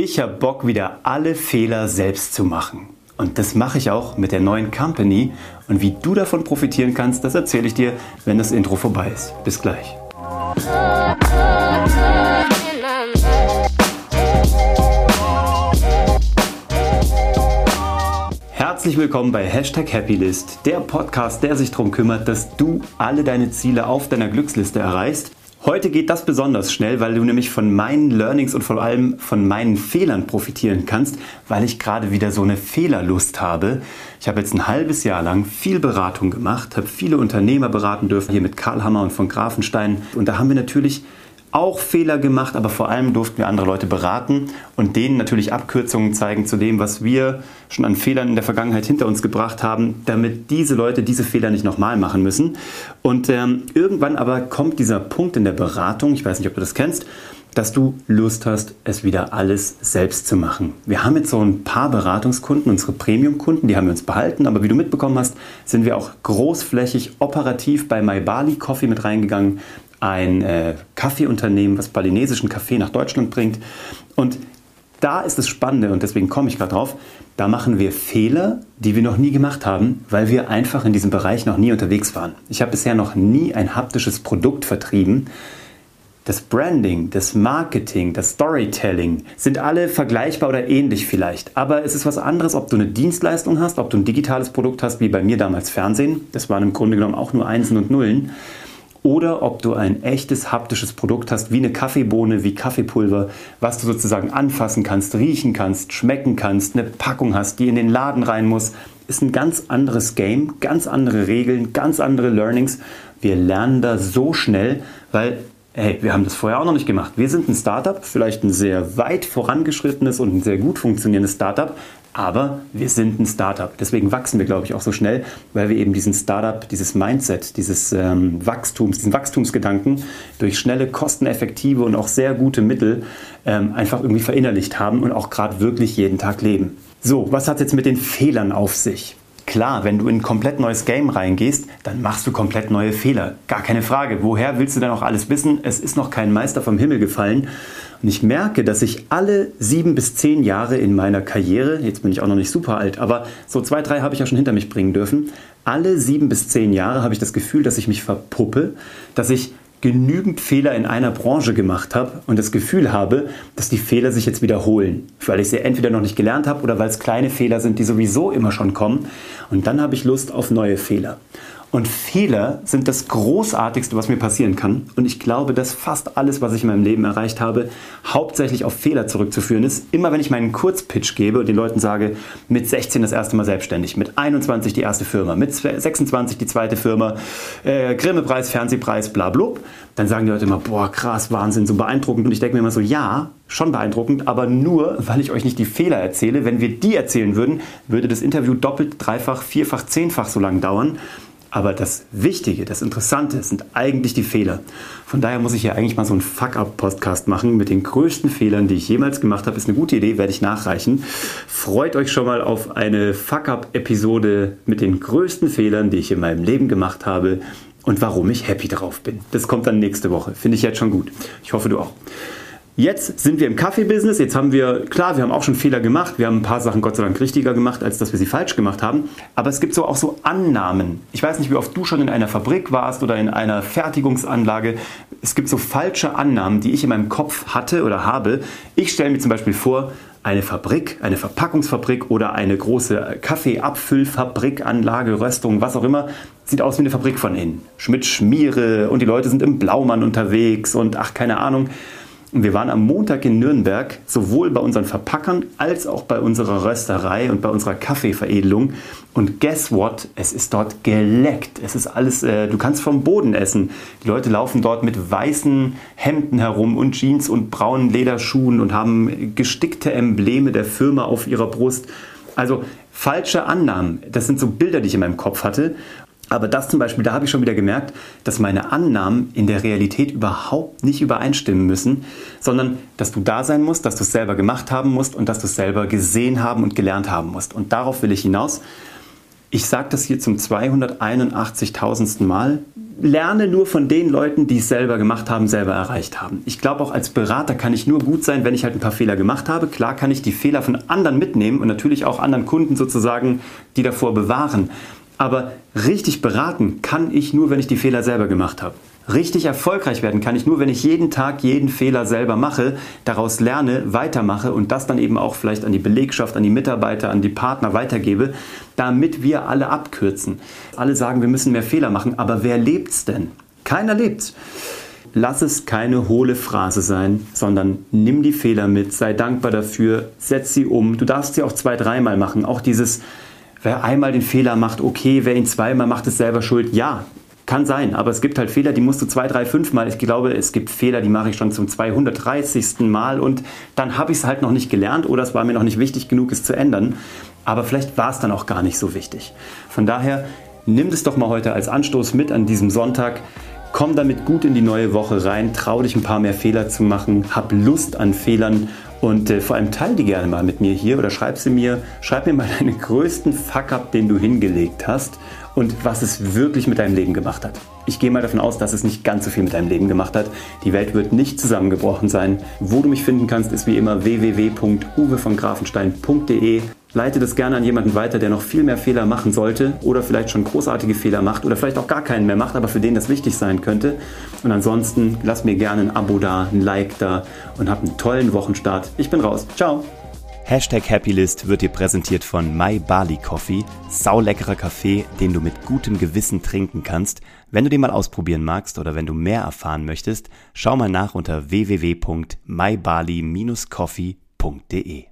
Ich habe Bock, wieder alle Fehler selbst zu machen. Und das mache ich auch mit der neuen Company. Und wie du davon profitieren kannst, das erzähle ich dir, wenn das Intro vorbei ist. Bis gleich. Herzlich willkommen bei Hashtag Happylist, der Podcast, der sich darum kümmert, dass du alle deine Ziele auf deiner Glücksliste erreichst Heute geht das besonders schnell, weil du nämlich von meinen Learnings und vor allem von meinen Fehlern profitieren kannst, weil ich gerade wieder so eine Fehlerlust habe. Ich habe jetzt ein halbes Jahr lang viel Beratung gemacht, habe viele Unternehmer beraten dürfen, hier mit Karl Hammer und von Grafenstein. Und da haben wir natürlich auch Fehler gemacht, aber vor allem durften wir andere Leute beraten und denen natürlich Abkürzungen zeigen zu dem, was wir schon an Fehlern in der Vergangenheit hinter uns gebracht haben, damit diese Leute diese Fehler nicht nochmal machen müssen. Und ähm, irgendwann aber kommt dieser Punkt in der Beratung, ich weiß nicht, ob du das kennst, dass du Lust hast, es wieder alles selbst zu machen. Wir haben jetzt so ein paar Beratungskunden, unsere Premium-Kunden, die haben wir uns behalten, aber wie du mitbekommen hast, sind wir auch großflächig operativ bei My Bali Coffee mit reingegangen, ein äh, Kaffeeunternehmen, was balinesischen Kaffee nach Deutschland bringt. Und da ist das Spannende und deswegen komme ich gerade drauf. Da machen wir Fehler, die wir noch nie gemacht haben, weil wir einfach in diesem Bereich noch nie unterwegs waren. Ich habe bisher noch nie ein haptisches Produkt vertrieben. Das Branding, das Marketing, das Storytelling sind alle vergleichbar oder ähnlich vielleicht. Aber es ist was anderes, ob du eine Dienstleistung hast, ob du ein digitales Produkt hast, wie bei mir damals Fernsehen. Das waren im Grunde genommen auch nur Einsen und Nullen oder ob du ein echtes haptisches Produkt hast, wie eine Kaffeebohne, wie Kaffeepulver, was du sozusagen anfassen kannst, riechen kannst, schmecken kannst, eine Packung hast, die in den Laden rein muss, ist ein ganz anderes Game, ganz andere Regeln, ganz andere Learnings. Wir lernen da so schnell, weil hey, wir haben das vorher auch noch nicht gemacht. Wir sind ein Startup, vielleicht ein sehr weit vorangeschrittenes und ein sehr gut funktionierendes Startup, aber wir sind ein Startup. Deswegen wachsen wir, glaube ich, auch so schnell, weil wir eben diesen Startup, dieses Mindset, dieses ähm, Wachstums, diesen Wachstumsgedanken durch schnelle, kosteneffektive und auch sehr gute Mittel ähm, einfach irgendwie verinnerlicht haben und auch gerade wirklich jeden Tag leben. So, was hat es jetzt mit den Fehlern auf sich? Klar, wenn du in ein komplett neues Game reingehst, dann machst du komplett neue Fehler. Gar keine Frage. Woher willst du denn auch alles wissen? Es ist noch kein Meister vom Himmel gefallen. Und ich merke, dass ich alle sieben bis zehn Jahre in meiner Karriere, jetzt bin ich auch noch nicht super alt, aber so zwei, drei habe ich ja schon hinter mich bringen dürfen, alle sieben bis zehn Jahre habe ich das Gefühl, dass ich mich verpuppe, dass ich genügend Fehler in einer Branche gemacht habe und das Gefühl habe, dass die Fehler sich jetzt wiederholen, weil ich sie entweder noch nicht gelernt habe oder weil es kleine Fehler sind, die sowieso immer schon kommen. Und dann habe ich Lust auf neue Fehler. Und Fehler sind das Großartigste, was mir passieren kann. Und ich glaube, dass fast alles, was ich in meinem Leben erreicht habe, hauptsächlich auf Fehler zurückzuführen ist. Immer wenn ich meinen Kurzpitch gebe und den Leuten sage, mit 16 das erste Mal selbstständig, mit 21 die erste Firma, mit 26 die zweite Firma, äh, Grimme-Preis, Fernsehpreis, bla, bla, dann sagen die Leute immer, boah, krass, Wahnsinn, so beeindruckend. Und ich denke mir immer so, ja, schon beeindruckend, aber nur, weil ich euch nicht die Fehler erzähle. Wenn wir die erzählen würden, würde das Interview doppelt, dreifach, vierfach, zehnfach so lang dauern. Aber das Wichtige, das Interessante sind eigentlich die Fehler. Von daher muss ich ja eigentlich mal so einen Fuck-Up-Podcast machen mit den größten Fehlern, die ich jemals gemacht habe. Ist eine gute Idee, werde ich nachreichen. Freut euch schon mal auf eine Fuck-Up-Episode mit den größten Fehlern, die ich in meinem Leben gemacht habe und warum ich happy drauf bin. Das kommt dann nächste Woche. Finde ich jetzt schon gut. Ich hoffe, du auch. Jetzt sind wir im Kaffee-Business. Jetzt haben wir, klar, wir haben auch schon Fehler gemacht. Wir haben ein paar Sachen Gott sei Dank richtiger gemacht, als dass wir sie falsch gemacht haben. Aber es gibt so auch so Annahmen. Ich weiß nicht, wie oft du schon in einer Fabrik warst oder in einer Fertigungsanlage. Es gibt so falsche Annahmen, die ich in meinem Kopf hatte oder habe. Ich stelle mir zum Beispiel vor, eine Fabrik, eine Verpackungsfabrik oder eine große Kaffeeabfüllfabrikanlage, Röstung, was auch immer, sieht aus wie eine Fabrik von innen. Schmidt Schmiere und die Leute sind im Blaumann unterwegs und ach, keine Ahnung. Und wir waren am Montag in Nürnberg, sowohl bei unseren Verpackern als auch bei unserer Rösterei und bei unserer Kaffeeveredelung. Und guess what? Es ist dort geleckt. Es ist alles, äh, du kannst vom Boden essen. Die Leute laufen dort mit weißen Hemden herum und Jeans und braunen Lederschuhen und haben gestickte Embleme der Firma auf ihrer Brust. Also falsche Annahmen. Das sind so Bilder, die ich in meinem Kopf hatte. Aber das zum Beispiel, da habe ich schon wieder gemerkt, dass meine Annahmen in der Realität überhaupt nicht übereinstimmen müssen, sondern dass du da sein musst, dass du es selber gemacht haben musst und dass du es selber gesehen haben und gelernt haben musst. Und darauf will ich hinaus. Ich sage das hier zum 281.000. Mal. lerne nur von den Leuten, die es selber gemacht haben, selber erreicht haben. Ich glaube, auch als Berater kann ich nur gut sein, wenn ich halt ein paar Fehler gemacht habe. Klar kann ich die Fehler von anderen mitnehmen und natürlich auch anderen Kunden sozusagen, die davor bewahren. Aber richtig beraten kann ich nur, wenn ich die Fehler selber gemacht habe. Richtig erfolgreich werden kann ich nur, wenn ich jeden Tag jeden Fehler selber mache, daraus lerne, weitermache und das dann eben auch vielleicht an die Belegschaft, an die Mitarbeiter, an die Partner weitergebe, damit wir alle abkürzen. Alle sagen, wir müssen mehr Fehler machen, aber wer lebt's denn? Keiner lebt's. Lass es keine hohle Phrase sein, sondern nimm die Fehler mit, sei dankbar dafür, setz sie um. Du darfst sie auch zwei, dreimal machen. Auch dieses, wer einmal den Fehler macht, okay, wer ihn zweimal macht, ist selber schuld. Ja, kann sein, aber es gibt halt Fehler, die musst du zwei, drei, fünf Mal. Ich glaube, es gibt Fehler, die mache ich schon zum 230. Mal und dann habe ich es halt noch nicht gelernt oder es war mir noch nicht wichtig genug, es zu ändern. Aber vielleicht war es dann auch gar nicht so wichtig. Von daher, nimm es doch mal heute als Anstoß mit an diesem Sonntag. Komm damit gut in die neue Woche rein, trau dich ein paar mehr Fehler zu machen, hab Lust an Fehlern und äh, vor allem teile die gerne mal mit mir hier oder schreib sie mir, schreib mir mal deinen größten Fuck-up, den du hingelegt hast und was es wirklich mit deinem Leben gemacht hat. Ich gehe mal davon aus, dass es nicht ganz so viel mit deinem Leben gemacht hat. Die Welt wird nicht zusammengebrochen sein. Wo du mich finden kannst, ist wie immer www.uwevongrafenstein.de. Leite das gerne an jemanden weiter, der noch viel mehr Fehler machen sollte oder vielleicht schon großartige Fehler macht oder vielleicht auch gar keinen mehr macht, aber für den das wichtig sein könnte. Und ansonsten lass mir gerne ein Abo da, ein Like da und hab einen tollen Wochenstart. Ich bin raus. Ciao. Hashtag Happylist wird dir präsentiert von My Barley Coffee, sauleckerer Kaffee, den du mit gutem Gewissen trinken kannst. Wenn du den mal ausprobieren magst oder wenn du mehr erfahren möchtest, schau mal nach unter www.mybarley-coffee.de.